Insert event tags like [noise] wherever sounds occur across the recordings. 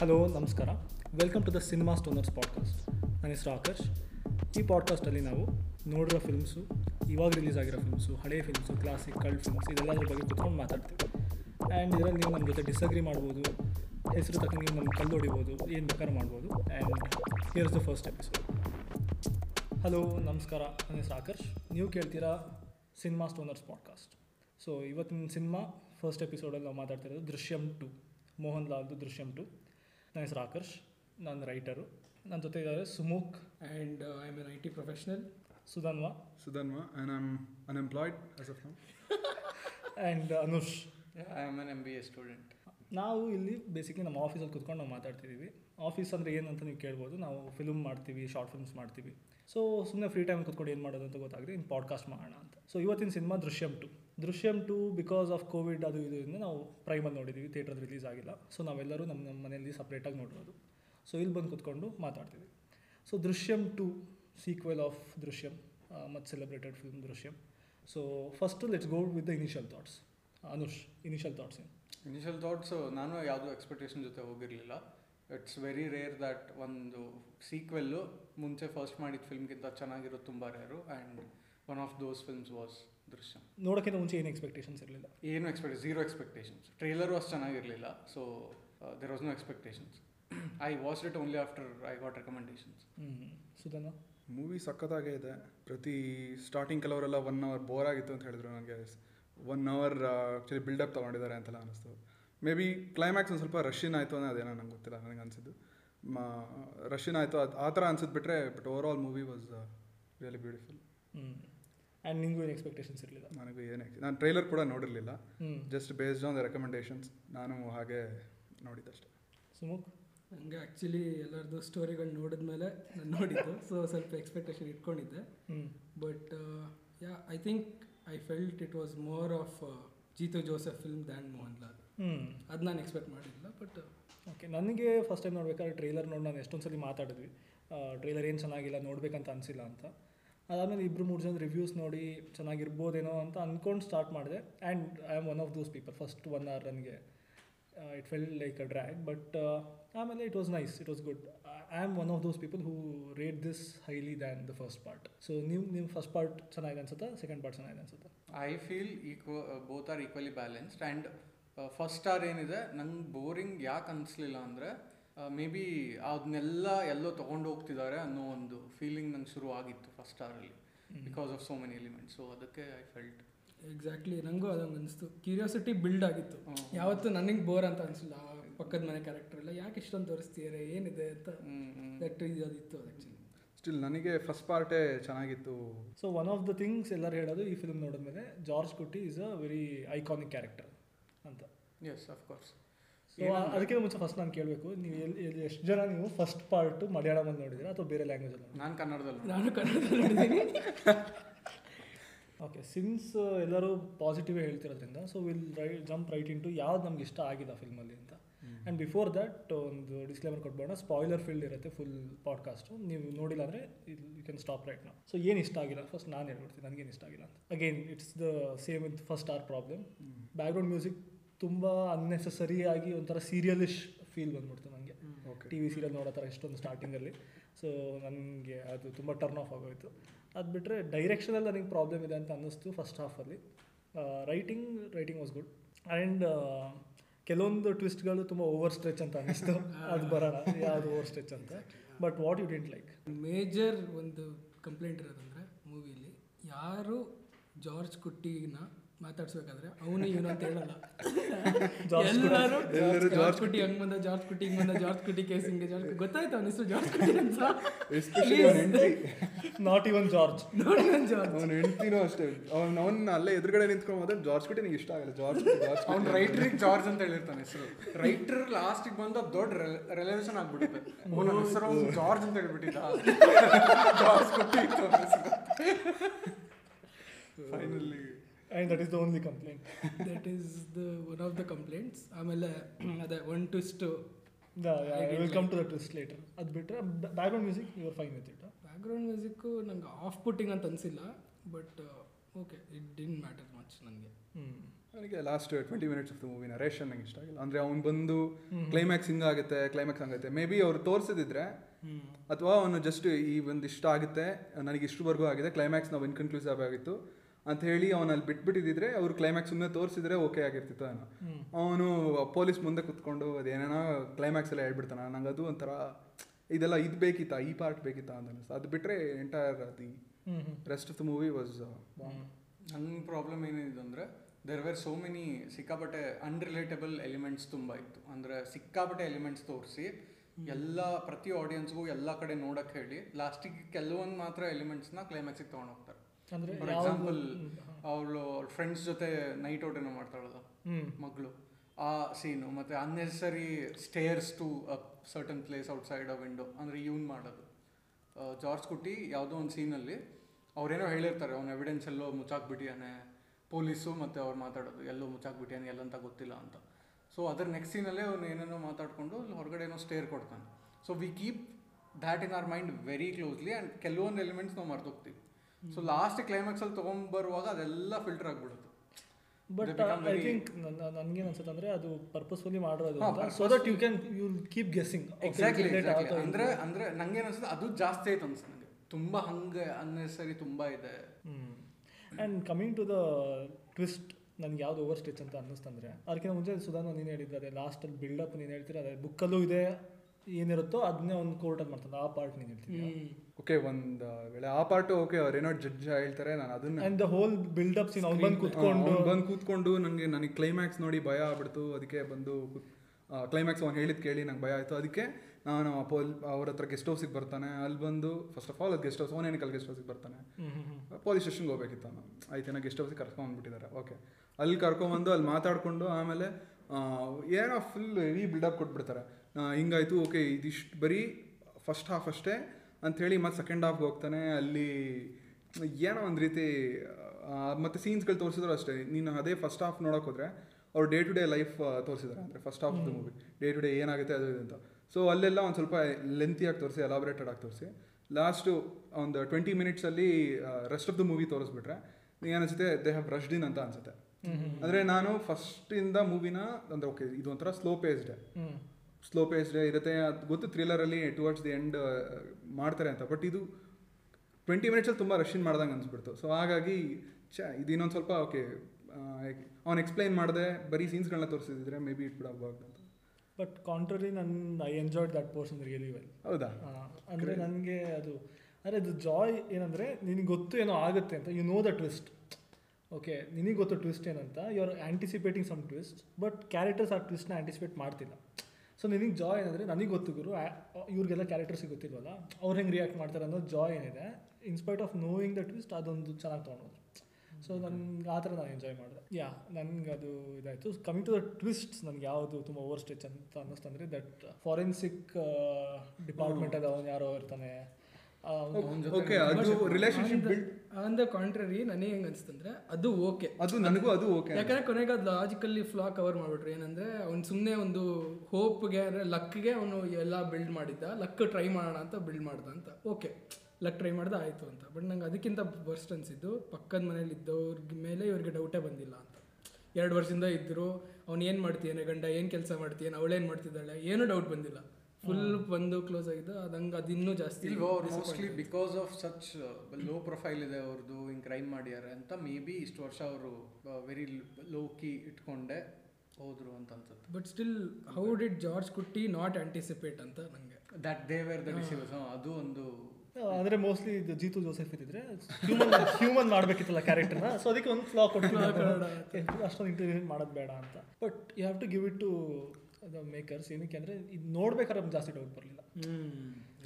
Hello ನಮಸ್ಕಾರ. Welcome to the cinema stoners podcast ನನ್ನ ಹೆಸರು ಆಕರ್ಷ್. ಈ ಪಾಡ್ಕಾಸ್ಟಲ್ಲಿ ನಾವು ನೋಡಿರೋ ಫಿಲ್ಮ್ಸು ಇವಾಗ ರಿಲೀಸ್ ಆಗಿರೋ ಫಿಲ್ಮ್ಸು ಹಳೆಯ ಫಿಲ್ಮ್ಸು ಕ್ಲಾಸಿಕ್ ಕಲ್ಟ್ ಫಿಲ್ಮ್ಸ್ ಇದೆಲ್ಲದ್ರ ಬಗ್ಗೆ ಕುತ್ಕೊಂಡು ಮಾತಾಡ್ತೀವಿ. ಆ್ಯಂಡ್ ಇದರಲ್ಲಿ ನೀವು ನಮ್ಮ ಜೊತೆ ಡಿಸಗ್ರಿ ಮಾಡ್ಬೋದು. ಹೆಸರು ತಕ್ಕ ನೀವು ನಮ್ಮ ಕಲ್ಲು ಹೊಡಿಬೋದು. ಏನು ಬೇಕಾದ್ರೂ ಮಾಡ್ಬೋದು. And here's the first episode hello ನಮಸ್ಕಾರ. ನನ್ನ ಹೆಸರು ಆಕರ್ಷ್. ನೀವು ಕೇಳ್ತೀರಾ ಸಿನಿಮಾ ಸ್ಟೋನರ್ಸ್ ಪಾಡ್ಕಾಸ್ಟ್ ಸೊ ಇವತ್ತಿನ ಸಿನಿಮಾ ಫಸ್ಟ್ ಎಪಿಸೋಡಲ್ಲಿ ನಾವು ಮಾತಾಡ್ತಿರೋದು ದೃಶ್ಯಂ ಟು ಮೋಹನ್ ಲಾಲ್ದು ದೃಶ್ಯಂ ಟು ನನ್ನ ಹೆಸರು ಆಕರ್ಷ್ ನಾನು ರೈಟರು ನನ್ನ ಜೊತೆ ಇದ್ದಾರೆ Sumukh I uh, an I T professional Sudhanva. And I am unemployed as of now and Anush. I am an M B A student ನಾವು ಇಲ್ಲಿ ಬೇಸಿಕ್ಲಿ ನಮ್ಮ ಆಫೀಸಲ್ಲಿ ಕುತ್ಕೊಂಡು ನಾವು ಮಾತಾಡ್ತಿದ್ದೀವಿ. ಆಫೀಸ್ ಅಂದರೆ ಅಂತ ನೀವು ಕೇಳ್ಬೋದು. ನಾವು ಫಿಲ್ಮ್ ಮಾಡ್ತೀವಿ ಶಾರ್ಟ್ ಫಿಲ್ಮ್ಸ್ ಮಾಡ್ತೀವಿ. ಸೊ ಸುಮ್ಮನೆ ಫ್ರೀ ಟೈಮ್ ಕೂತ್ಕೊಂಡು ಏನು ಮಾಡೋದು ಅಂತ ಗೊತ್ತಾಗಿದೆ ಇನ್ನು ಪಾಡ್ಕಾಸ್ಟ್ ಮಾಡೋಣ ಅಂತ. ಸೊ ಇವತ್ತಿನ cinema Drishyam two Drishyam two because of covid ಅದು ಇದರಿಂದ ಇಂದ ನಾವು ಪ್ರೈಮಲ್ಲಿ ನೋಡಿದ್ದೀವಿ ಥಿಯೇಟ್ರಲ್ಲಿ ರಿಲೀಸ್ ಆಗಿಲ್ಲ. ಸೊ ನಾವೆಲ್ಲರೂ ನಮ್ಮ ನಮ್ಮ ಮನೆಯಲ್ಲಿ ಸಪ್ರೇಟಾಗಿ ನೋಡ್ಬೋದು. ಸೊ ಇಲ್ಲಿ ಬಂದು ಕೂತ್ಕೊಂಡು ಮಾತಾಡ್ತೀವಿ so Drishyam two sequel of Drishyam ಮತ್ತು celebrated film Drishyam. So first let's go with the initial thoughts Anush initial thoughts ಏನು? ಇನಿಷಿಯಲ್ ಥಾಟ್ಸ್ ನಾನು ಯಾವುದೂ ಎಕ್ಸ್ಪೆಕ್ಟೇಷನ್ ಜೊತೆ ಹೋಗಿರಲಿಲ್ಲ. ಇಟ್ಸ್ ವೆರಿ ರೇರ್ ದ್ಯಾಟ್ ಒಂದು ಸೀಕ್ವೆಲ್ಲು ಮುಂಚೆ ಫಸ್ಟ್ ಮಾಡಿದ ಫಿಲ್ಮ್ಗಿಂತ ಚೆನ್ನಾಗಿರೋದು ತುಂಬ rare and one of those films was Drishya ನೋಡೋಕ್ಕಿಂತ ಮುಂಚೆ ಏನು ಎಕ್ಸ್ಪೆಕ್ಟೇಷನ್ಸ್ ಇರಲಿಲ್ಲ? ಏನು ಎಕ್ಸ್ಪೆಕ್ಟ್ ಝೀರೋ ಎಕ್ಸ್ಪೆಕ್ಟೇಷನ್ಸ್ ಟ್ರೇಲರ್ ಅಷ್ಟು ಚೆನ್ನಾಗಿರಲಿಲ್ಲ so there was no expectations I watch it only after I got recommendations Sudhana? Movie ಸಖತ್ತಾಗೇ ಇದೆ. ಪ್ರತಿ ಸ್ಟಾರ್ಟಿಂಗ್ ಕೆಲವರೆಲ್ಲ ಒನ್ ಅವರ್ ಬೋರ್ ಆಗಿತ್ತು ಅಂತ ಹೇಳಿದ್ರು ನನಗೆ. ಒನ್ ಅವರ್ ಆ್ಯಕ್ಚುಲಿ ಬಿಲ್ಡಪ್ ತೊಗೊಂಡಿದ್ದಾರೆ ಅಂತೆಲ್ಲ ಅನಿಸ್ತು. ಮೇ ಬಿ ಕ್ಲೈಮ್ಯಾಕ್ಸ್ ಒಂದು ಸ್ವಲ್ಪ ರಷ್ಯನ್ ಆಯಿತು ಅನ್ನೋ ಅದೇನೋ ನಂಗೆ ಗೊತ್ತಿಲ್ಲ ನನಗೆ ಅನಿಸಿದ್ದು. ಮಾ ರಷ್ಯನ್ ಆಯಿತು ಅದು ಆ ಥರ ಅನ್ಸಿದ್ದು ಬಿಟ್ಟರೆ but overall movie was really beautiful and ನಿಮಗೂ ಏನು ಎಕ್ಸ್ಪೆಕ್ಟೇಷನ್ಸ್ ಇರಲಿಲ್ಲ? ನನಗೂ ಏನೇ ನಾನು ಟ್ರೈಲರ್ ಕೂಡ ನೋಡಿರಲಿಲ್ಲ. Just based on the recommendations ನಾನು ಹಾಗೆ ನೋಡಿದ್ದಷ್ಟೇ. ಸುಮುಖ್? ನನಗೆ ಆ್ಯಕ್ಚುಲಿ ಎಲ್ಲರದ್ದು ಸ್ಟೋರಿಗಳು ನೋಡಿದ್ಮೇಲೆ ನಾನು ನೋಡಿದ್ದು. ಸೊ ಸ್ವಲ್ಪ ಎಕ್ಸ್ಪೆಕ್ಟೇಷನ್ ಇಟ್ಕೊಂಡಿದ್ದೆ. But yeah I think I felt it was more of Jeethu Joseph film than Mohan Lal ಹ್ಞೂ ಅದು ನಾನು ಎಕ್ಸ್ಪೆಕ್ಟ್ ಮಾಡಿರಲಿಲ್ಲ ಬಟ್ ಓಕೆ ನನಗೆ ಫಸ್ಟ್ ಟೈಮ್ ನೋಡ್ಬೇಕಾದ್ರೆ ಟ್ರೈಲರ್ ನೋಡಿ ನಾನು ಎಷ್ಟೊಂದು ಸಲ ಮಾತಾಡಿದ್ವಿ. ಟ್ರೈಲರ್ ಏನು ಚೆನ್ನಾಗಿಲ್ಲ ನೋಡ್ಬೇಕಂತ ಅನಿಸಿಲ್ಲ ಅಂತ. ಅದಾದಮೇಲೆ ಇಬ್ಬರು ಮೂರು ಜನ ರಿವ್ಯೂಸ್ ನೋಡಿ ಚೆನ್ನಾಗಿರ್ಬೋದೇನೋ ಅಂತ ಅಂದ್ಕೊಂಡು ಸ್ಟಾರ್ಟ್ ಮಾಡಿದೆ. And I am one of those people first one hour ನನಗೆ it felt like a drag but ಆಮೇಲೆ it was nice it was good I am one of those people who rate this highly than the first part so ನೀವು ನಿಮ್ಮ first part ಚೆನ್ನಾಗಿದೆ ಅನ್ಸುತ್ತಾ second part ಚೆನ್ನಾಗಿದೆ ಅನ್ಸುತ್ತಾ? I feel equal both are equally balanced and first star ಏನಿದೆ ನಂಗೆ boring ಯಾಕೆ ಅನಿಸ್ಲಿಲ್ಲ ಅಂದರೆ ಮೇ ಬಿ ಅದನ್ನೆಲ್ಲ ಎಲ್ಲೋ ತೊಗೊಂಡು ಹೋಗ್ತಿದ್ದಾರೆ ಅನ್ನೋ ಒಂದು ಫೀಲಿಂಗ್ ನಂಗೆ ಶುರು ಆಗಿತ್ತು first ಸ್ಟಾರಲ್ಲಿ because of so many elements so ಅದಕ್ಕೆ ಐ ಫೆಲ್ಟ್ ಎಕ್ಸಾಕ್ಟ್ಲಿ ನನಗೂ ಅದಂಗೆ ಅನಿಸ್ತು. ಕ್ಯೂರಿಯಾಸಿಟಿ ಬಿಲ್ಡ್ ಆಗಿತ್ತು. ಯಾವತ್ತು ನನಗೆ ಬೋರ್ ಅಂತ ಅನಿಸಿಲ್ಲ. ಪಕ್ಕದ ಮನೆ ಕ್ಯಾರೆಕ್ಟರ್ ಎಲ್ಲ ಯಾಕೆ ಇಷ್ಟೊಂದು ತೋರಿಸ್ತೀರಾ ಏನಿದೆ? ಅಂತ ದಟ್ ಇದು ಅದಿತ್ತು ಆ್ಯಕ್ಚುಲಿ ಸ್ಟಿಲ್ ನನಗೆ ಫಸ್ಟ್ ಪಾರ್ಟೇ ಚೆನ್ನಾಗಿತ್ತು. So one of the things ಎಲ್ಲರೂ ಹೇಳೋದು ಈ ಫಿಲ್ಮ್ ನೋಡಿದ್ಮೇಲೆ George Kutty is a very iconic character ಅಂತ. ಎಸ್ ಆಫ್ ಕೋರ್ಸ್ ಸೊ ಅದಕ್ಕಿಂತ ಮುಂಚೆ ಫಸ್ಟ್ ನಾನು ಕೇಳಬೇಕು ನೀವು ಎಲ್ಲಿ ಎಲ್ಲಿ ಎಷ್ಟು ಜನ ನೀವು ಫಸ್ಟ್ ಪಾರ್ಟು ಮಲಯಾಳಮಲ್ಲಿ ನೋಡಿದ್ರೆ ಅಥವಾ ಬೇರೆ ಲ್ಯಾಂಗ್ವೇಜಲ್ಲಿ ನಾನು ಕನ್ನಡದಲ್ಲಿ. ನೋಡಿದೆ. ನಾನು ಕನ್ನಡದಲ್ಲಿ ನೋಡಿದ್ದೀನಿ. [laughs] ಓಕೆ ಸಿನ್ಸ್ ಎಲ್ಲರೂ positive ಹೇಳ್ತಿರೋದ್ರಿಂದ so will right jump right into ಯಾವ್ದು ನಮ್ಗೆ ಇಷ್ಟ ಆಗಿಲ್ಲ ಫಿಲ್ಮಲ್ಲಿ ಅಂತ. ಆ್ಯಂಡ್ ಬಿಫೋರ್ ದಟ್ ಒಂದು ಡಿಸ್ಕ್ಲೇಮರ್ ಕೊಟ್ಬೋಣ ಸ್ಪಾಯ್ಲರ್ ಫೀಲ್ಡ್ ಇರುತ್ತೆ ಫುಲ್ ಪಾಡ್ಕಾಸ್ಟು ನೀವು ನೋಡಿಲ್ಲ ಅಂದರೆ ಯು ಕ್ಯಾನ್ ಸ್ಟಾಪ್ ರೈಟ್ ನಾವು ಸೊ ಏನು ಇಷ್ಟ ಆಗಿಲ್ಲ? ಫಸ್ಟ್ ನಾನು ಹೇಳ್ಬಿಡ್ತೀನಿ. ನನಗೇನು ಇಷ್ಟ ಆಗಿಲ್ಲ ಅಂತ. Again it's the same with first our problem background music ತುಂಬ ಅನ್ನೆಸೆಸರಿ ಆಗಿ ಒಂಥರ ಸೀರಿಯಲಿಶ್ ಫೀಲ್ ಬಂದ್ಬಿಡ್ತು ನನಗೆ ಓಕೆ ಟಿ ವಿ ಸೀರಿಯಲ್ ನೋಡೋ ಥರ ಎಷ್ಟೊಂದು ಸ್ಟಾರ್ಟಿಂಗಲ್ಲಿ ಸೊ ನನಗೆ ಅದು ತುಂಬ ಟರ್ನ್ ಆಫ್ ಆಗೋಯಿತು. ಅದು ಬಿಟ್ಟರೆ ಡೈರೆಕ್ಷನಲ್ಲಿ ನನಗೆ ಪ್ರಾಬ್ಲಮ್ ಇದೆ ಅಂತ ಅನ್ನಿಸ್ತು first ಹಾಫಲ್ಲಿ writing writing was good and ಕೆಲವೊಂದು ಟ್ವಿಸ್ಟ್ಗಳು ತುಂಬ ಓವರ್ ಸ್ಟ್ರೆಚ್ ಅಂತ ಅನ್ನಿಸ್ತು. ಅದು ಬರೋಣ, ಯಾವುದು ಓವರ್ ಸ್ಟ್ರೆಚ್ ಅಂತ. But what you didn't like major ಒಂದು ಕಂಪ್ಲೇಂಟ್ ಇರೋದಂದ್ರೆ ಮೂವಿಲಿ ಯಾರು ಜಾರ್ಜ್ ಕುಟ್ಟಿನ ಮಾತಾಡ್ಸ್ಬೇಕಾದ್ರೆ ಅವನು ಇವನು ಅಂತ ಹೇಳಲ್ಲ. ಜಾರ್ಜ್ ಕುಟ್ಟಿ. ಎಲ್ಲರೂ ಜಾರ್ಜ್ ಕುಟ್ಟಿ ಹಂಗ್ ಬಂದ ಜಾರ್ಜ್ ಕುಟ್ಟಿ ಹಿಂಗ್ ಬಂದ ಜಾರ್ಜ್ ಕುಟ್ಟಿ ಕೇಸ್ ಹಿಂಗೆ ಜಾರ್ಜ್ ಗೊತ್ತಾಯ್ತು ಅವನ ಹೆಸರು ಜಾರ್ಜ್ ಕುಟ್ಟಿ ಅಂತ? ಅವನ not even George not even George ಅವನ ಹೆಂಡ್ತಿನೂ ಅಷ್ಟೇ. ಅವ್ನು ಅವನ್ನ ಅಲ್ಲೇ ಎದುರುಗಡೆ ನಿಂತ್ಕೊಂಡು ಹೋದ್ರೆ ಜಾರ್ಜ್ ಕುಟಿ ನಿಂಗೆ ಇಷ್ಟ ಆಗಲ್ಲ. ಜಾರ್ಜ್ ಅವ್ನ ಜಾರ್ಜ್ ಅವ್ನು ಕುಟಿ. ರೈಟ್ರಿಗೆ ಜಾರ್ಜ್ ಅಂತ ಹೇಳಿರ್ತಾನೆ ಹೆಸರು. ರೈಟರ್ ಲಾಸ್ಟಿಗೆ ಬಂದ ದೊಡ್ಡ ರೆಲೆವೇಶನ್ ಆಗ್ಬಿಡುತ್ತೆ. ಅವನ ಹೆಸರು ಅವ್ನು ಜಾರ್ಜ್ ಅಂತ ಹೇಳ್ಬಿಟ್ಟಿದ್ದ. ಜಾರ್ಜ್ ಕೊಟ್ಟಿತ್ತು finally and that is the only complaint that is the one of the complaints ಆಮೇಲೆ [clears throat] ಅದೇ one twist will come to the twist later ಅದು ಬಿಟ್ಟರೆ background music you're fine with it background music ನಂಗೆ off putting ಅಂತ ಅನಿಸಿಲ್ಲ but okay it didn't matter much ನನಗೆ ನನಗೆ last twenty minutes of the movie narration ನಂಗೆ ಇಷ್ಟ ಆಗಿಲ್ಲ. ಅಂದರೆ ಅವ್ನು ಬಂದು ಕ್ಲೈಮ್ಯಾಕ್ಸ್ ಹಿಂಗಾಗುತ್ತೆ ಕ್ಲೈಮ್ಯಾಕ್ಸ್ ಹಂಗಾಗುತ್ತೆ ಮೇ ಬಿ ಅವ್ರು ತೋರಿಸಿದ್ರೆ ಅಥವಾ ಅವನು ಜಸ್ಟ್ ಈ ಒಂದು ಇಷ್ಟ ಆಗುತ್ತೆ ನನಗೆ ಇಷ್ಟುವರೆಗೂ ಆಗಿದೆ ಕ್ಲೈಮ್ಯಾಕ್ಸ್ ನಾವು ಇನ್ಕನ್ಕ್ಲೂಸಿವ್ ಆಗಿತ್ತು. ಅಂತ ಹೇಳಿ ಅವನಲ್ಲಿ ಬಿಟ್ಬಿಟ್ಟಿದ್ರೆ ಅವ್ರು ಕ್ಲೈಮ್ಯಾಕ್ಸ್ ಸುಮ್ಮನೆ ತೋರಿಸಿದ್ರೆ ಓಕೆ ಆಗಿರ್ತಿತ್ತು ಏನೋ. ಅವನು ಪೊಲೀಸ್ ಮುಂದೆ ಕುತ್ಕೊಂಡು ಅದೇನೋ ಕ್ಲೈಮ್ಯಾಕ್ಸ್ ಎಲ್ಲ ಹೇಳ್ಬಿಡ್ತಾನೆ ನಂಗೆ ಅದು ಒಂಥರ ಇದೆಲ್ಲ ಇದು ಬೇಕಿತ್ತಾ ಈ ಪಾರ್ಟ್ ಬೇಕಿತ್ತಾ ಅಂತ ಅನಿಸ್ತು ಅದು ಬಿಟ್ಟರೆ entire the rest of the movie was ನನ್ನ ಪ್ರಾಬ್ಲಮ್ ಏನಿದೆ ಅಂದರೆ ದೆರ್ ವೆರ್ ಸೋ ಮೆನಿ ಸಿಕ್ಕಾಪಟ್ಟೆ ಅನ್ರಿಲೇಟಬಲ್ ಎಲಿಮೆಂಟ್ಸ್ ತುಂಬ ಇತ್ತು. ಅಂದರೆ ಸಿಕ್ಕಾಪಟ್ಟೆ ಎಲಿಮೆಂಟ್ಸ್ ತೋರಿಸಿ ಎಲ್ಲ ಪ್ರತಿ ಆಡಿಯನ್ಸ್ಗೂ ಎಲ್ಲ ಕಡೆ ನೋಡೋಕ್ಕೆ ಹೇಳಿ ಲಾಸ್ಟಿಗೆ ಕೆಲವೊಂದು ಮಾತ್ರ ಎಲಿಮೆಂಟ್ಸ್ನ ಕ್ಲೈಮ್ಯಾಕ್ಸಿಗೆ ತೊಗೊಂಡು ಹೋಗ್ತಾರೆ. ಅಂದ್ರೆ ಫಾರ್ ಎಕ್ಸಾಂಪಲ್ ಅವಳು ಫ್ರೆಂಡ್ಸ್ ಜೊತೆ ನೈಟ್ ಔಟ್ ಏನೋ ಮಾಡ್ತಾಳಲ್ಲ ಮಗಳು. ಆ ಸೀನು ಮತ್ತೆ unnecessary stares to a certain place outside a window ಅಂದ್ರೆ ಯೂನ್ ಮಾಡೋದು. ಜಾರ್ಜ್ ಕುಟ್ಟಿ ಯಾವುದೋ ಒಂದು ಸೀನಲ್ಲಿ ಅವ್ರೇನೋ ಹೇಳಿರ್ತಾರೆ ಅವ್ನ ಎವಿಡೆನ್ಸ್ ಎಲ್ಲೋ ಮುಚ್ಚಾಕ್ಬಿಟ್ಟಿಯಾನೆ ಪೊಲೀಸು ಮತ್ತೆ ಅವ್ರು ಮಾತಾಡೋದು ಎಲ್ಲೋ ಮುಚ್ಚಾಕ್ಬಿಟ್ಟಿಯಾನೆ ಎಲ್ಲಂತ ಗೊತ್ತಿಲ್ಲ ಅಂತ. ಸೊ ಅದರ ನೆಕ್ಸ್ಟ್ ಸೀನಲ್ಲೇ ಅವ್ನು ಏನೇನೋ ಮಾತಾಡಿಕೊಂಡು ಹೊರಗಡೆ ಏನೋ ಸ್ಟೇರ್ ಕೊಡ್ತಾನೆ. So we keep that in our mind very closely and ಕೆಲವೊಂದು ಎಲಿಮೆಂಟ್ಸ್ ನಾವು ಮರ್ತೋಗ್ತೀವಿ ಸೊ ಲಾಸ್ಟ್ ಕ್ಲೈಮ್ಯಾಕ್ಸಲ್ಲಿ ತಗೊಂಡ್ಬರುವಾಗ ಅದೆಲ್ಲ ಫಿಲ್ಟರ್ ಆಗ್ಬಿಡುತ್ತೆ. ಬಟ್ ಐ ಥಿಂಕ್ ನನ್ಗೇನು ಅನ್ಸುತ್ತೆ ಅಂದ್ರೆ ಅದು ಪರ್ಪಸ್ಫುಲಿ ಮಾಡಿರೋದು so that you can you keep guessing exactly ಅಂದ್ರೆ ಅಂದ್ರೆ ನಂಗೆ ಅನ್ಸುತ್ತೆ ಅದು ಜಾಸ್ತಿ ಆಯ್ತು ಅನ್ಸುತ್ತೆ ನನಗೆ ತುಂಬಾ ಹಂಗೆ ಅನ್ನೆಸರಿ ತುಂಬಾ ಇದೆ. And coming to the twist ನನ್ಗೆ ಯಾವ್ದು ಓವರ್ ಸ್ಟಿಚ್ ಅಂತ ಅನ್ನಿಸ್ತಂದ್ರೆ ಅದಕ್ಕಿಂತ ಮುಂಚೆ ಸುಧಾನ ನೀನು ಹೇಳಿದ್ರೆ ಅದೇ ಲಾಸ್ಟಲ್ಲಿ ಬಿಲ್ಡಪ್ ನೀನು ಹೇಳ್ತೀರ ಅದೇ ಬುಕ್ಕಲ್ಲೂ ಇದೆ. ಏನಿರುತ್ತೋ ಅದನ್ನೇ ಒಂದು ಕೋರ್ಟಲ್ಲಿ ಮಾಡ್ತಾನೆ ಆ ಪಾರ್ಟ್ ನೀನು ಹೇಳ್ತೀನಿ ಓಕೆ ಒಂದು ವೇಳೆ ಆ ಪಾರ್ಟು ಓಕೆ ಅವ್ರೇನೋ ಜಡ್ಜ್ ಹೇಳ್ತಾರೆ ನಾನು ಅದನ್ನ and the whole buildup scene ಅವ್ನು ಬಂದು ಕೂತ್ಕೊಂಡು ಬಂದು ಕೂತ್ಕೊಂಡು ನನಗೆ ನನಗೆ ಕ್ಲೈಮ್ಯಾಕ್ಸ್ ನೋಡಿ ಭಯ ಆಗ್ಬಿಡ್ತು. ಅದಕ್ಕೆ ಬಂದು ಕ್ಲೈಮ್ಯಾಕ್ಸ್ ಅವ್ನು ಹೇಳಿದ್ ಕೇಳಿ ನಂಗೆ ಭಯ ಆಯಿತು. ಅದಕ್ಕೆ ನಾನು ಪೋಲ್ ಅವ್ರ ಹತ್ರ ಗೆಸ್ಟ್ ಹೌಸಿಗೆ ಬರ್ತಾನೆ. ಅಲ್ಲಿ ಬಂದು ಫಸ್ಟ್ ಆಫ್ ಆಲ್ ಅದು ಗೆಸ್ಟ್ ಹೌಸ್ ಅವನೇನಕ್ಕೆ ಅಲ್ಲಿ ಗೆಸ್ಟ್ ಹೌಸಿಗೆ ಬರ್ತಾನೆ? ಪೊಲೀಸ್ ಸ್ಟೇಷನ್ಗೆ ಹೋಗ್ಬೇಕಿತ್ತು ಅವನು. ಆಯ್ತು ಏನೋ ಗೆಸ್ಟ್ ಹೌಸಿಗೆ ಕರ್ಕೊಂಡ್ಬಿಟ್ಟಿದ್ದಾರೆ ಓಕೆ. ಅಲ್ಲಿ ಕರ್ಕೊಂಬಂದು ಅಲ್ಲಿ ಮಾತಾಡಿಕೊಂಡು ಆಮೇಲೆ ಆ, ಏನೋ ಫುಲ್ ಹೆವಿ ಬಿಲ್ಡಪ್ ಕೊಟ್ಬಿಡ್ತಾರೆ. ಹಿಂಗಾಯ್ತು ಓಕೆ ಇದಿಷ್ಟು ಬರೀ ಫಸ್ಟ್ ಹಾಫ್ ಅಷ್ಟೇ. ಅಂಥೇಳಿ ಮತ್ತೆ ಸೆಕೆಂಡ್ ಹಾಫ್ಗೆ ಹೋಗ್ತಾನೆ. ಅಲ್ಲಿ ಏನೋ ಒಂದು ರೀತಿ ಮತ್ತು ಸೀನ್ಸ್ಗಳು ತೋರಿಸಿದ್ರು ಅಷ್ಟೇ. ನೀನು ಅದೇ ಫಸ್ಟ್ ಹಾಫ್ ನೋಡೋಕೆ ಹೋದರೆ ಅವ್ರು ಡೇ ಟು ಡೇ ಲೈಫ್ ತೋರಿಸಿದ್ದಾರೆ ಅಂದರೆ first half the movie day to day ಏನಾಗುತ್ತೆ ಅದು ಇದು ಅಂತ. ಸೊ ಅಲ್ಲೆಲ್ಲ ಒಂದು ಸ್ವಲ್ಪ ಲೆಂತಿಯಾಗಿ ತೋರಿಸಿ ಎಲಾಬ್ರೇಟೆಡ್ ಆಗಿ ತೋರಿಸಿ. ಲಾಸ್ಟು ಒಂದು ಟ್ವೆಂಟಿ ಮಿನಿಟ್ಸಲ್ಲಿ ರೆಸ್ಟ್ ಆಫ್ ದ ಮೂವಿ ತೋರಿಸ್ಬಿಟ್ರೆ ಏನಿಸುತ್ತೆ ದೇ ಹ್ಯಾವ್ ರಶ್ಡ್ ಇನ್ ಅಂತ ಅನ್ಸುತ್ತೆ. ಅಂದರೆ ನಾನು ಫಸ್ಟಿಂದ ಮೂವಿನ ಅಂದರೆ ಓಕೆ ಇದು ಒಂಥರ ಸ್ಲೋ ಪೇಸ್ಡ್ ಸ್ಲೋ ಪೇಸ್ ಇರುತ್ತೆ. ಅದು ಗೊತ್ತು ಥ್ರಿಲ್ಲರಲ್ಲಿ ಟುವರ್ಡ್ಸ್ ದಿ ಎಂಡ್ ಮಾಡ್ತಾರೆ ಅಂತ. ಬಟ್ ಇದು ಟ್ವೆಂಟಿ ಮಿನಿಟ್ಸಲ್ಲಿ ತುಂಬ ರಶಿನ್ ಮಾಡ್ದಂಗೆ ಅನಿಸ್ಬಿಡ್ತು. ಸೊ ಹಾಗಾಗಿ ಚ ಇದು ಇನ್ನೊಂದು ಸ್ವಲ್ಪ ಓಕೆ ಅವ್ನು ಎಕ್ಸ್ಪ್ಲೈನ್ ಮಾಡಿದೆ ಬರೀ ಸೀನ್ಸ್ಗಳನ್ನ ತೋರಿಸಿದ್ರೆ maybe it bid work ಅಂತ. ಬಟ್ ಕಾಂಟ್ರರಿ ನನ್ನ I enjoyed that portion really well ಹೌದಾ? ಅಂದರೆ ನನಗೆ ಅದು ಅಂದರೆ ಅದು ಜಾಯ್ ಏನಂದರೆ ನಿನಗೆ ಗೊತ್ತು ಏನೋ ಆಗುತ್ತೆ ಅಂತ. You know the twist okay ನಿನಗೆ ಗೊತ್ತು ಟ್ವಿಸ್ಟ್ ಏನಂತ. You are anticipating some twist but characters ಆ ಟ್ವಿಸ್ಟ್ನ ಆ್ಯಂಟಿಸಿಪೇಟ್ ಮಾಡ್ತಿಲ್ಲ. ಸೊ ನಿನಗೆ ಜಾಯ್ ಏನಂದರೆ ನನಗೆ ಗೊತ್ತು ಗುರು ಇವ್ರಿಗೆಲ್ಲ ಕ್ಯಾರೆಕ್ಟರ್ಸ್ ಗೊತ್ತಿಲ್ವಲ್ಲ ಅವ್ರು ಹೆಂಗೆ ರಿಯಾಕ್ಟ್ ಮಾಡ್ತಾರೆ ಅನ್ನೋ ಜಾಯ್ ಏನಿದೆ. In spite of knowing the twist ಅದೊಂದು ಚೆನ್ನಾಗಿ ತೊಗೊಂಡು ಸೊ ನನ್ಗೆ ಆ ಥರ ನಾನು ಎಂಜಾಯ್ ಮಾಡಿದೆ. ಯಾ ನನಗೆ ಅದು ಇದಾಯಿತು. ಕಮಿಂಗ್ ಟು ದ ಟ್ವಿಸ್ಟ್ ನನಗೆ ಯಾವುದು ತುಂಬ ಓವರ್ ಸ್ಟೆಚ್ ಅಂತ ಅನ್ನಿಸ್ತಂದ್ರೆ ದಟ್ ಫಾರೆನ್ಸಿಕ್ ಡಿಪಾರ್ಟ್ಮೆಂಟಲ್ಲಿ ಅವನು ಯಾರೋ ಇರ್ತಾನೆ ಓಕೆ ಅದು relationship build on the contrary ನನಗೆ ಹೆಂಗೆ ಅನಿಸ್ತಂದ್ರೆ ಅದು ಓಕೆ. ಅದು ನನಗೂ ಅದು ಓಕೆ ಯಾಕಂದ್ರೆ ಕೊನೆಗೆ ಅದು ಲಾಜಿಕಲ್ಲಿ ಫ್ಲಾ ಕವರ್ ಮಾಡ್ಬಿಟ್ರು. ಏನಂದ್ರೆ ಅವ್ನು ಸುಮ್ಮನೆ ಒಂದು ಹೋಪ್ಗೆ ಅಂದರೆ ಲಕ್ಗೆ ಅವನು ಎಲ್ಲ ಬಿಲ್ಡ್ ಮಾಡಿದ್ದ. ಲಕ್ ಟ್ರೈ ಮಾಡೋಣ ಅಂತ ಬಿಲ್ಡ್ ಮಾಡ್ದ ಅಂತ. ಓಕೆ ಲಕ್ ಟ್ರೈ ಮಾಡ್ದೆ ಆಯಿತು ಅಂತ. ಬಟ್ ನಂಗೆ ಅದಕ್ಕಿಂತ ವರ್ಸ್ಟ್ ಅನಿಸಿದ್ದು ಪಕ್ಕದ ಮನೇಲಿ ಇದ್ದವ್ರ ಮೇಲೆ ಇವ್ರಿಗೆ ಡೌಟೇ ಬಂದಿಲ್ಲ ಅಂತ. ಎರಡು ವರ್ಷದಿಂದ ಇದ್ದರು ಅವ್ನು ಏನು ಮಾಡ್ತೀಯನೆ ಗಂಡ ಏನು ಕೆಲಸ ಮಾಡ್ತೀಯನೆ ಅವಳೇನು ಮಾಡ್ತಿದ್ದಾಳೆ ಏನೂ ಡೌಟ್ ಬಂದಿಲ್ಲ. ಫುಲ್ ಬಂದು ಕ್ಲೋಸ್ ಆಗಿದ್ದು ಅದಂಗೆ ಅದಿನ್ನೂ ಅದು ಇನ್ನೂ ಜಾಸ್ತಿ ಇಲ್ವೋ ಅವ್ರು mostly because of such low profile ಇದೆ ಅವ್ರದ್ದು ಹಿಂಗೆ ಕ್ರೈಮ್ ಮಾಡ್ಯಾರೆ ಅಂತ ಮೇ ಬಿ ಇಷ್ಟು ವರ್ಷ ಅವರು ವೆರಿ ಲೋ ಕೀ ಇಟ್ಕೊಂಡೆ ಹೋದ್ರು ಅಂತ ಅನ್ಸುತ್ತೆ. But still how did George Kutty not anticipate ಅಂತ ನನಗೆ that they were the deceivers ಅದು ಒಂದು ಅಂದ್ರೆ ಮೋಸ್ಟ್ಲಿ ಇದು ಜೀತು ಜೋಸೆಫ್ ಇದ್ದಿದ್ರೆ ಹ್ಯೂಮನ್ ಹ್ಯೂಮನ್ ಮಾಡಬೇಕಿತ್ತಲ್ಲ ಕ್ಯಾರೆಕ್ಟರ್ನ ಸೊ ಅದಕ್ಕೆ ಒಂದು ಫ್ಲಾ ಕೊಟ್ಟು ಅಷ್ಟೊಂದು ಇಂಟರ್ವ್ಯೂ ಮಾಡೋದು ಬೇಡ ಅಂತ. But you have to give it to the makers ಏನಕ್ಕೆ ಅಂದರೆ ಇದು ನೋಡ್ಬೇಕಾದ್ರೆ ಜಾಸ್ತಿ ಡೌಟ್ ಬರಲಿಲ್ಲ.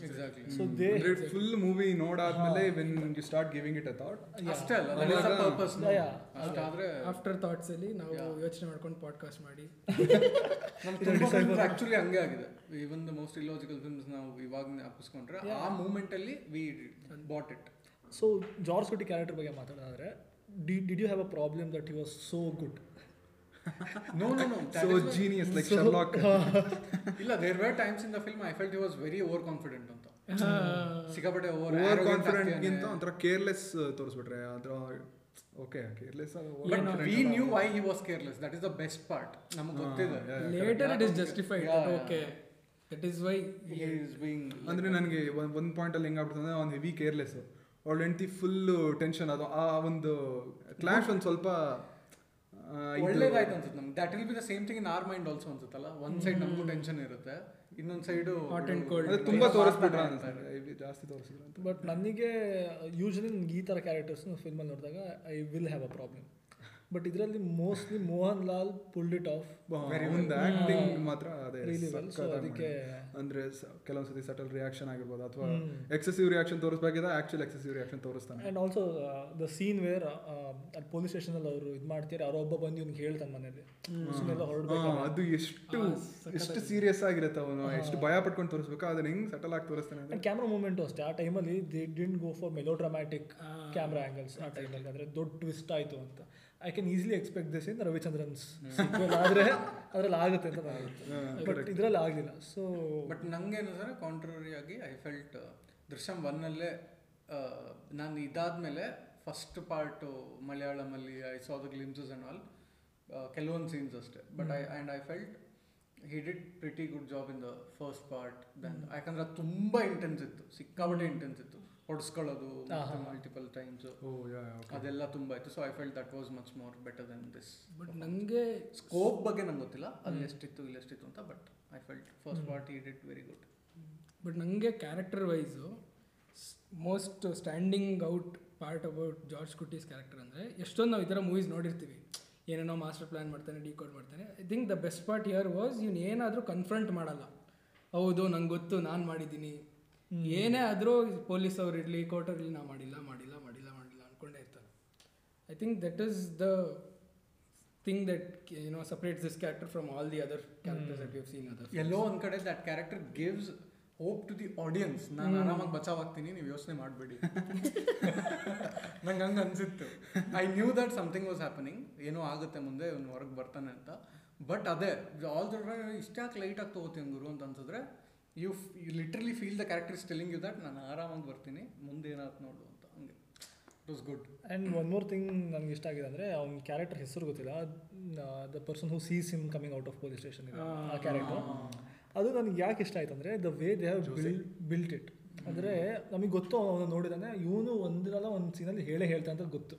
Exactly so they full movie ನೋಡಾದ್ಮೇಲೆ when you start giving it a thought ಅಷ್ಟೇ ಅಲ್ಲ ಪರ್ಪಸ್ ಥಾಟ್ಸ್ ಅಲ್ಲಿ ಆಫ್ಟರ್ ನಾವು ಯೋಚನೆ ಮಾಡ್ಕೊಂಡು ಪಾಡ್ಕಾಸ್ಟ್ ಮಾಡಿ. [laughs] ಆಕ್ಚುಲಿ ಹಂಗೆ ಆಗಿದೆ. Even the most illogical films ನಾವು ಇವಾಗ ಅಪ್ಪಿಸ್ಕೊಂಡ್ರೆ ಆ ಮೂಮೆಂಟ್ ಅಲ್ಲಿ we bought it so George Kutty character ಬಗ್ಗೆ ಮಾತಾಡೋದಾದ್ರೆ did did you have a problem that you was so good no no no so genius like Sherlock ಇಲ್ಲ there were times in the film I felt he was very over confident ಅಂತ ಸಿಕ್ಕಾಪಟ್ಟೆ over over confident ಗಿಂತ ಒಂಥರ careless ತೋರಿಸ್ಬಿಟ್ರೆ ಅದರ okay careless but we knew why he was careless that is the best part ನಮಗೆ ಗೊತ್ತಿದೆ. Later it is justified Yeah, yeah. Okay that is why he is being ಅಂದ್ರೆ ನನಗೆ ಒಂದು ಪಾಯಿಂಟಲ್ಲಿ ಹೆಂಗಾಗ್ಬಿಡ್ತು ಅಂದ್ರೆ ಒಂದು ಹೆವಿ ಕೇರ್ಲೆಸ್ ಅವಳು ಹೆಂಡತಿ ಫುಲ್ ಟೆನ್ಷನ್ ಅದು ಆ ಒಂದು ಕ್ಲಾಶ್ ಒಂದು ಸ್ವಲ್ಪ ಒಳ್ಳೇದಾಯ್ತು ಅನ್ಸುತ್ತೆ ನಮ್ಗೆ. That will be the same thing in our mind also ಅನ್ಸುತ್ತಲ್ಲ. ಒಂದ್ ಸೈಡ್ ನಮಗೂ ಟೆನ್ಷನ್ ಇರುತ್ತೆ ಇನ್ನೊಂದ್ ಸೈಡ್ ಹಾಟ್ ಅಂಡ್ ಕೋಲ್ಡ್ ತುಂಬಾ ತೋರಿಸ್ಬಿಟ್ರ ಜಾಸ್ತಿ ತೋರಿಸಿದ್ರು ಬಟ್ ನನಗೆ ಯೂಶಲಿ ಈ ಥರ ಕ್ಯಾರೆಕ್ಟರ್ಸ್ನ ಫಿಲ್ಮಲ್ಲಿ ನೋಡಿದಾಗ I will have a problem but ಇದರಲ್ಲಿ mostly Mohan Lal pulled it off acting ಮಾತ್ರ ಅದೇ Really well, ಅದಕ್ಕೆ- ಅಂದ್ರೆ ಕೆಲವೊಂದ್ಸತಿ ಸಟಲ್ ರಿಯಾಕ್ಷನ್ ಆಗಿರ್ಬೋದು ಅಥವಾ ಎಕ್ಸೆಸಿವ್ ರಿಯಾಕ್ಷನ್ ತೋರಿಸ್ಬೇಕಿದ್ರೆ ಆಕ್ಚುಲ್ ಎಕ್ಸೆಸಿವ್ ರಿಯಾಕ್ಷನ್ ತೋರಿಸ್ತಾನೆ. And also the scene where ಅಲ್ಲಿ ಪೊಲೀಸ್ ಸ್ಟೇಷನ್ ಅಲ್ಲಿ ಅವರು ಇದು ಮಾಡ್ತಾರೆ ಅವ್ರ ಒಬ್ಬ ಬಂದು ಇವ್ನಿಗೆ ಹೇಳ್ತಾನೆ ಮನೇಲಿ. ಸುಮ್ಮನೆಲ್ಲ ಹೊರಡ್ಬೇಕು ಹಾ, ಅದು ಎಷ್ಟು ಎಷ್ಟು ಸೀರಿಯಸ್ ಆಗಿರುತ್ತೆ ಅವನು ಎಷ್ಟು ಭಯ ಪಟ್ಕೊಂಡು ತೋರಿಸ್ಬೇಕು ಅದನ್ನ ಹೆಂಗ್ ಸಟಲ್ ಆಗಿ ತೋರಿಸ್ತಾನೆ ಕ್ಯಾಮ್ರಾ ಮೂಮೆಂಟು ಅಷ್ಟೇ. ಆ ಟೈಮಲ್ಲಿ they didn't go for melodramatic camera angles ಆ ಟೈಮಲ್ಲಿ ಅಂದ್ರೆ ದೊಡ್ಡ ಟ್ವಿಸ್ಟ್ ಆಯ್ತು ಅಂತ. I can easily expect this in Ravichandran's ಆದರೆ ಅದರಲ್ಲಿ ಆಗುತ್ತೆ ಅಂತ ಆಗುತ್ತೆ ಬಟ್ ಇದರಲ್ಲಿ ಆಗಲಿಲ್ಲ ಸೊ ಬಟ್ ನಂಗೆ ಏನಂದ್ರೆ ಕಾಂಟ್ರರಿ ಆಗಿ ಐ ಫೆಲ್ಟ್ ದೃಶ್ಯಂ ಒನ್ನಲ್ಲೇ ನಾನು ಇದಾದ್ಮೇಲೆ first part ಮಲಯಾಳಮಲ್ಲಿ I saw the glimpses and all ಕೆಲವೊಂದು ಸೀನ್ಸ್ ಅಷ್ಟೇ. But I and I felt he did pretty good job in the first part then ಯಾಕಂದ್ರೆ ಅದು ತುಂಬ ಇಂಟೆನ್ಸ್ ಇತ್ತು ಸಿಕ್ಕಾಪಟ್ಟೆ ಇಂಟೆನ್ಸ್ ಇತ್ತು. ಹೊಡ್ಸ್ಕೊಳ್ಳೋದು ಮಲ್ಟಿಪಲ್ ಟೈಮ್ಸ್ ಓ ಯಾ ಅದೆಲ್ಲ ತುಂಬ ಇತ್ತು so I felt that was much more better then this but ನನಗೆ ಸ್ಕೋಪ್ ಬಗ್ಗೆ ನಂಗೆ ಗೊತ್ತಿಲ್ಲ. ಅಲ್ಲಿ ಎಷ್ಟಿತ್ತು ಇಲ್ಲಿ ಎಷ್ಟಿತ್ತು ಅಂತ but I felt first part it it very good but ನನಗೆ character wise most standing out part about George Kutty's character ಅಂದರೆ ಎಷ್ಟೊಂದು ನಾವು ಈ ಥರ ಮೂವೀಸ್ ನೋಡಿರ್ತೀವಿ. ಏನೇನೋ ಮಾಸ್ಟರ್ ಪ್ಲ್ಯಾನ್ ಮಾಡ್ತಾನೆ ಡಿಕೋಡ್ ಮಾಡ್ತಾನೆ. I think the best part here was ಇವ್ನು ಏನಾದರೂ ಕನ್ಫ್ರಂಟ್ ಮಾಡಲ್ಲ. ಹೌದು ನಂಗೆ ಗೊತ್ತು ನಾನು ಮಾಡಿದ್ದೀನಿ. ಏನೇ ಆದರೂ ಪೊಲೀಸ್ ಅವ್ರು ಇರಲಿ ಕೋರ್ಟ್ ಇರಲಿ ನಾ ಮಾಡಿಲ್ಲ ಮಾಡಿಲ್ಲ ಮಾಡಿಲ್ಲ ಮಾಡಿಲ್ಲ ಅಂದ್ಕೊಂಡೇ ಇರ್ತಾರೆ. I think that is the thing that you know separates this character from all the other characters that you seen other ಎಲ್ಲೋ ಒಂದು ಕಡೆ that character gives hope to the audience ನಾನು ಆರಾಮಾಗಿ ಬಚಾವ್ ಆಗ್ತೀನಿ ನೀವು ಯೋಚನೆ ಮಾಡಬೇಡಿ. ನಂಗೆ ಹಂಗೆ ಅನಿಸಿತ್ತು. I knew that something was happening ಏನೋ ಆಗುತ್ತೆ ಮುಂದೆ ಇವನು ಹೊರಗೆ ಬರ್ತಾನೆ ಅಂತ. ಬಟ್ ಅದೇ ಆಲ್ ದೊಡ್ಡ ಇಷ್ಟ್ಯಾಕೆ ಲೈಟಾಗಿ ತೊಗೋತೀನಿ ಗುರು ಅಂತ ಅನ್ಸಿದ್ರೆ you you literally feel the character is telling you that ನಾನು ಆರಾಮಾಗಿ ಬರ್ತೀನಿ ಮುಂದೆ ಏನಾಯ್ತು ನೋಡು ಅಂತ. ಹಂಗೆ. It was good and one more thing ನನಗೆ ಇಷ್ಟ ಆಗಿದೆ ಅಂದರೆ ಅವ್ನ ಕ್ಯಾರೆಕ್ಟರ್ ಹೆಸರು ಗೊತ್ತಿಲ್ಲ. The person who sees him coming out of police station ಆ ಕ್ಯಾರೆಕ್ಟರ್ ಅದು ನನಗೆ ಯಾಕೆ ಇಷ್ಟ ಆಯ್ತು ಅಂದರೆ the way they have bill built it ಅಂದರೆ ನಮಗೆ ಗೊತ್ತು ಅವನು ನೋಡಿದಾನೆ ಇವನು ಒಂದಿರಲ್ಲ ಒಂದು ಸೀನಲ್ಲಿ ಹೇಳೇ ಹೇಳ್ತಾನೆ ಅಂತ ಗೊತ್ತು.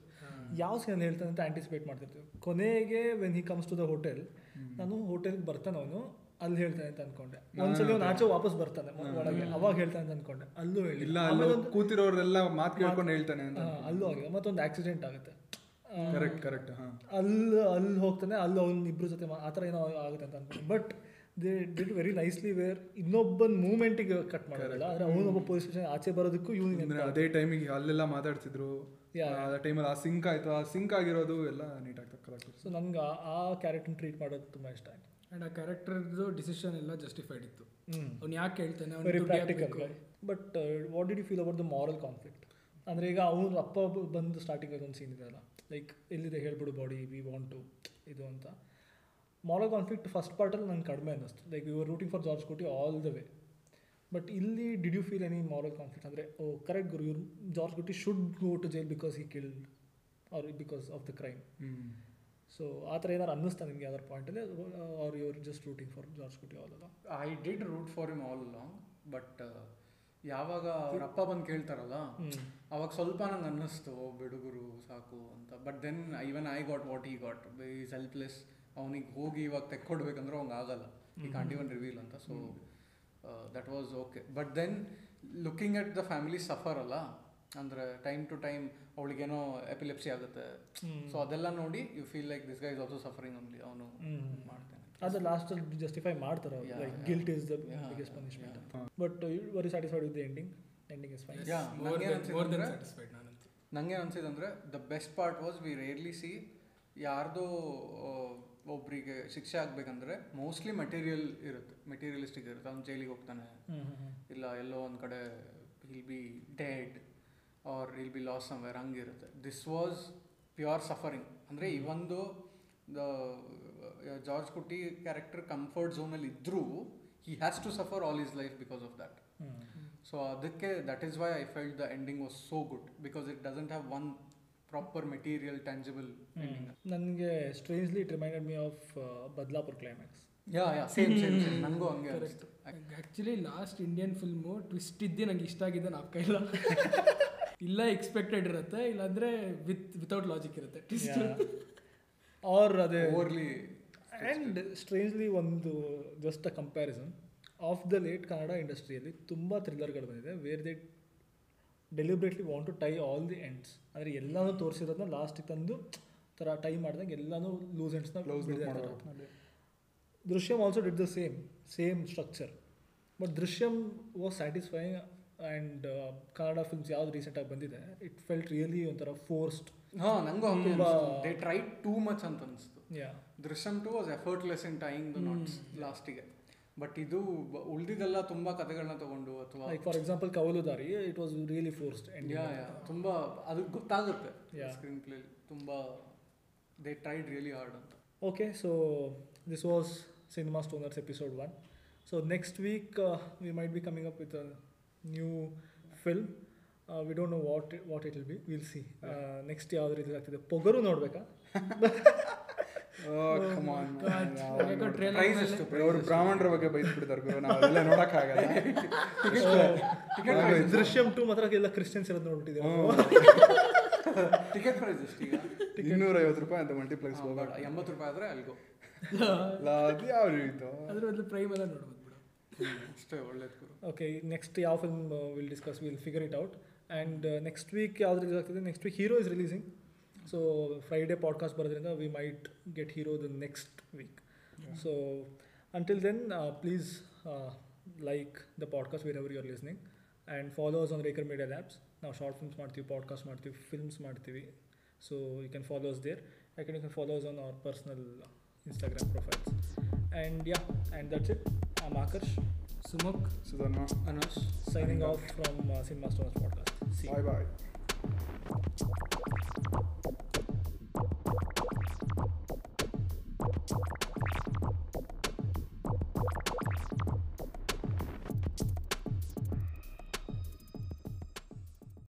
ಯಾವ ಸೀನಲ್ಲಿ ಹೇಳ್ತಾನೆ ಅಂತ ಆಂಟಿಸಿಪೇಟ್ ಮಾಡ್ತಿರ್ತೀವಿ. ಕೊನೆಗೆ when he comes to the hotel ನಾನು ಹೋಟೆಲ್ಗೆ ಬರ್ತಾನೆ ಅವನು ಅಲ್ಲಿ ಹೇಳ್ತಾನೆ ಅಂತ ಅನ್ಕೊಂಡೆ. ಒಂದ್ಸಲಿ ಒಂದು ಆಚೆ ವಾಪಸ್ ಬರ್ತಾನೆ ಒಳಗೆ. ಅವಾಗ ಹೇಳ್ತಾನೆ ಅಂತ ಅನ್ಕೊಂಡೆ. ಅಲ್ಲೂ ಇಲ್ಲ ಹೇಳಿಲ್ಲ ಅಲ್ಲಿ ಕೂತಿರೋರೆಲ್ಲ ಮಾತು ಕೇಳ್ಕೊಂಡು ಹೇಳ್ತಾನೆ ಅಂತ ಅಲ್ಲೂ ಆಗಿದೆ. ಮತ್ತೊಂದು ಆಕ್ಸಿಡೆಂಟ್ ಆಗುತ್ತೆ. ಕರೆಕ್ಟ್ ಕರೆಕ್ಟ್ ಅಲ್ಲಿ ಅಲ್ಲಿ ಹೋಗ್ತಾನೆ ಅಲ್ಲಿ ಅವ್ನ ಇಬ್ರು ಜೊತೆ ಆ ಥರ ಏನೋ ಆಗುತ್ತೆ ಅಂತ ಅನ್ಕೊಂಡೆ. But they did very nicely where ಇನ್ನೊಬ್ಬನ ಮೂಮೆಂಟಿಗೆ ಕಟ್ ಮಾಡೋದಿಲ್ಲ ಆದರೆ ಅವನೊಬ್ಬ ಪೊಲೀಸ್ ಸ್ಟೇಷನ್ ಆಚೆ ಬರೋದಕ್ಕೂ ಇವನಿಗೆ ಅದೇ ಟೈಮಿಗೆ ಅಲ್ಲೆಲ್ಲ ಮಾತಾಡ್ತಿದ್ರು. ಆ ಟೈಮಲ್ಲಿ ಆ ಸಿಂಕ್ ಆಯ್ತು. ಆ ಸಿಂಕ್ ಆಗಿರೋದು ಎಲ್ಲ ನೀಟಾಗಿ ಕರೆಕ್ಟ್ ಸೊ ನಂಗೆ ಆ ಕ್ಯಾರೆಕ್ಟರ್ ಟ್ರೀಟ್ ಮಾಡೋದು ತುಂಬ ಇಷ್ಟ ಆಯ್ತು. ಆ್ಯಂಡ್ ಆ ಕ್ಯಾರೆಕ್ಟರ್ದು ಡಿಸಿಷನ್ ಎಲ್ಲ ಜಸ್ಟಿಫೈಡ್ ಇತ್ತು. ಅವ್ನು ಯಾಕೆ ಹೇಳ್ತಾನೆ? ಅವ್ನು but what did you feel about the moral conflict ಅಂದರೆ ಈಗ ಅವನು ಅಪ್ಪ ಬಂದು ಸ್ಟಾರ್ಟಿಂಗ್ ಒಂದು ಸೀನ್ ಇದೆಯಲ್ಲ ಲೈಕ್ ಎಲ್ಲಿದೆ ಹೇಳ್ಬಿಡು ಬಾಡಿ ವಿ ವಾಂಟ್ ಟು ಇದು ಅಂತ. ಮಾರಲ್ ಕಾನ್ಫ್ಲಿಕ್ಟ್ ಫಸ್ಟ್ ಪಾರ್ಟಲ್ಲಿ ನಂಗೆ ಕಡಿಮೆ ಅನ್ನಿಸ್ತು. Like you are rooting for George Kutty all the way but ಇಲ್ಲಿ did you feel any moral conflict ಅಂದರೆ ಓ ಕರೆಕ್ಟ್ ಗುರು ಇವ್ರು George Kutty should go to jail because he killed or because of the crime so ಆ ಥರ ಏನಾರು ಅನ್ನಿಸ್ತಾ ನಿಮಗೆ ಅದರ ಪಾಯಿಂಟಲ್ಲಿ are your just rooting for George Kutty all ಅಲ್ಲ I did root for him all long but ಯಾವಾಗ ಅವ್ರ ಅಪ್ಪ ಬಂದು ಕೇಳ್ತಾರಲ್ಲ ಅವಾಗ ಸ್ವಲ್ಪ ನಂಗೆ ಅನ್ನಿಸ್ತು ಬಿಡುಗರು ಸಾಕು ಅಂತ. But then even I got what he got is helpless ಅವನಿಗೆ ಹೋಗಿ ಇವಾಗ ತೆಕ್ಕೊಡ್ಬೇಕಂದ್ರೆ ಅವ್ನಿಗೆ ಆಗಲ್ಲ. ಈ ಕಾಂಟ್ ಇವನ್ ರಿವೀಲ್ ಅಂತ. So that was okay but then looking at the family suffer ಅಲ್ಲ ಅಂದರೆ ಟೈಮ್ ಟು ಟೈಮ್ ಅವಳಿಗೇನೋ ಎಪಿಲೆಪ್ಸಿ ಆಗುತ್ತೆ. ಸೊ ಅದೆಲ್ಲ ನೋಡಿ you feel like this guy is also suffering only ಅವನು ಮಾಡ್ತಾನೆ. ಅದು ಲಾಸ್ಟಲ್ಲಿ ಜಸ್ಟಿಫೈ ಮಾಡ್ತಾರೆ like. Guilt is the biggest yeah, punishment you but very satisfied with the ending ending is fine yeah ನನಗೆ ಅನ್ಸಿದೆ ಅಂದರೆ the best part was we rarely see ಯಾರ್ದೋ ಆ, ಒಬ್ರಿಗೆ ಶಿಕ್ಷೆ ಆಗ್ಬೇಕಂದ್ರೆ ಮೋಸ್ಟ್ಲಿ ಮೆಟೀರಿಯಲ್ ಇರುತ್ತೆ. ಮೆಟೀರಿಯಲಿಸ್ಟಿಕ್ ಇರುತ್ತೆ. ಅವ್ನು ಜೈಲಿಗೆ ಹೋಗ್ತಾನೆ. ಇಲ್ಲ ಎಲ್ಲೋ ಒಂದು ಕಡೆ will be dead or will be loss somewhere ಹಂಗಿರುತ್ತೆ. This was pure suffering ಅಂದರೆ ಇವೊಂದು ಜಾರ್ಜ್ ಕುಟ್ಟಿ ಕ್ಯಾರೆಕ್ಟರ್ ಕಂಫರ್ಟ್ ಝೋನಲ್ಲಿ ಇದ್ದರೂ he has to suffer all his life because of that so ಅದಕ್ಕೆ that is why I felt the ending was so good because it doesn't have one proper material tangible ನನಗೆ strangely it reminded me of Badlapur climax yeah yeah same same same ನನಗೂ ಹಂಗೆ ಅನಿಸ್ತು actually last Indian film twist ಇದ್ದೇ ನಂಗೆ ಇಷ್ಟ ಆಗಿದೆ ನಾಪ್ಕ ಇಲ್ಲ. [laughs] ಇಲ್ಲ ಎಕ್ಸ್ಪೆಕ್ಟೆಡ್ ಇರುತ್ತೆ ಇಲ್ಲಾಂದ್ರೆ ವಿತ್ ವಿತೌಟ್ ಲಾಜಿಕ್ ಇರುತ್ತೆ. ಟ್ವಿಸ್ಟ್ ಆರ್ ಅದೇ ಓರ್ಲಿ ಆ್ಯಂಡ್ ಸ್ಟ್ರೇಂಜ್ಲಿ ಒಂದು just a comparison of the late Kannada ಇಂಡಸ್ಟ್ರಿಯಲ್ಲಿ ತುಂಬ ಥ್ರಿಲ್ಲರ್ಗಳು ಬಂದಿದೆ where they deliberately want to tie all the ends ಅಂದರೆ ಎಲ್ಲನೂ ತೋರಿಸಿರೋದನ್ನ ಲಾಸ್ಟಿಗೆ ತಂದು ಥರ ಟೈ ಮಾಡಿದಾಗ ಎಲ್ಲನೂ loose ಎಂಡ್ಸ್ನ Drishyam also did the same same structure but Drishyam was satisfying and Kannada films ಯಾವ್ದು ರೀಸೆಂಟಾಗಿ ಬಂದಿದೆ ಇಟ್ ಫೆಲ್ಟ್ ರಿಯಲಿ ಒಂಥರ ಫೋರ್ಸ್ಡ್ ಹಾ ನಂಗೂ ಹಂಗೆ ದೇ ಟ್ರೈ ಟೂ ಮಚ್ ಅಂತ ಅನಿಸ್ತು. Yeah Drishyam too was effortless in tying the knots ಲಾಸ್ಟಿಗೆ ಬಟ್ ಇದು ಬ- ತುಂಬ ಕಥೆಗಳನ್ನ ತಗೊಂಡು ಅಥವಾ like for example Kavaludaari it was really forced and yeah yeah ತುಂಬ ಅದು ಗೊತ್ತಾಗುತ್ತೆ. ಯಾ ಸ್ಕ್ರೀನ್ ಪ್ಲೇ ತುಂಬ ದೇ ಟ್ರೈಡ್ ರಿಯಲಿ ಹಾರ್ಡ್ ಅಂತ. Okay so this was Cinema Stoners episode one. So next week uh, we might be coming up with a new film. Uh, we don't know what it, what it will be. We'll see. Uh, next ಯಾವ್ದು release ಆಗ್ತಿದೆ. ಪೊಗರು ನೋಡ್ಬೇಕಾ? [laughs] [laughs] ಅವ್ರು ಬ್ರಾಹ್ಮಣರ ಬಗ್ಗೆ ಬೈದ್ಬಿಡ್ತಾರೆ [laughs] Drishyam to ಮಾತ್ರ ಎಲ್ಲ Christians ಇರೋದು ನೋಡ್ಬಿಟ್ಟಿದ್ದೀವಿ ticket price ಎಷ್ಟು ಈಗ? ಇನ್ನೂರ ಐವತ್ತು ರೂಪಾಯಿ ಅಂತ ಮಲ್ಟಿಪ್ಲೆಕ್ಸ್ ಎಂಬತ್ತು ರೂಪಾಯಿ ಆದ್ರೆ ಅಲ್ಗೋ. [laughs] ಅದು ಯಾವ ರೀತಿ ಅದ್ರ ಒಂದು ಪ್ರೈಮ್ ಎಲ್ಲ ನೋಡ್ಬೋದು ಬಿಡು. ಅಷ್ಟೇ ಒಳ್ಳೇದು ಓಕೆ ನೆಕ್ಸ್ಟ್ ಯಾವ film will discuss will figure it out and next week ಯಾವ್ದು ರಿಲೀಸ್ ಆಗ್ತಿದೆ? Next week Hero is releasing so Friday podcast ಬರೋದ್ರಿಂದ we might get Hero the next week so until then please like the podcast wherever you are listening and follows on Raker Media Labs ನಾವು short films ಮಾಡ್ತೀವಿ podcast ಮಾಡ್ತೀವಿ films ಮಾಡ್ತೀವಿ. So you can follows there ಯಾಕೆಂಡ್ you can follows on our personal Instagram profiles. And yeah, and that's it. I'm Akash, Sumuk, Sudharma, Anush, signing off from uh, Cinema Stones podcast. See you. Bye bye.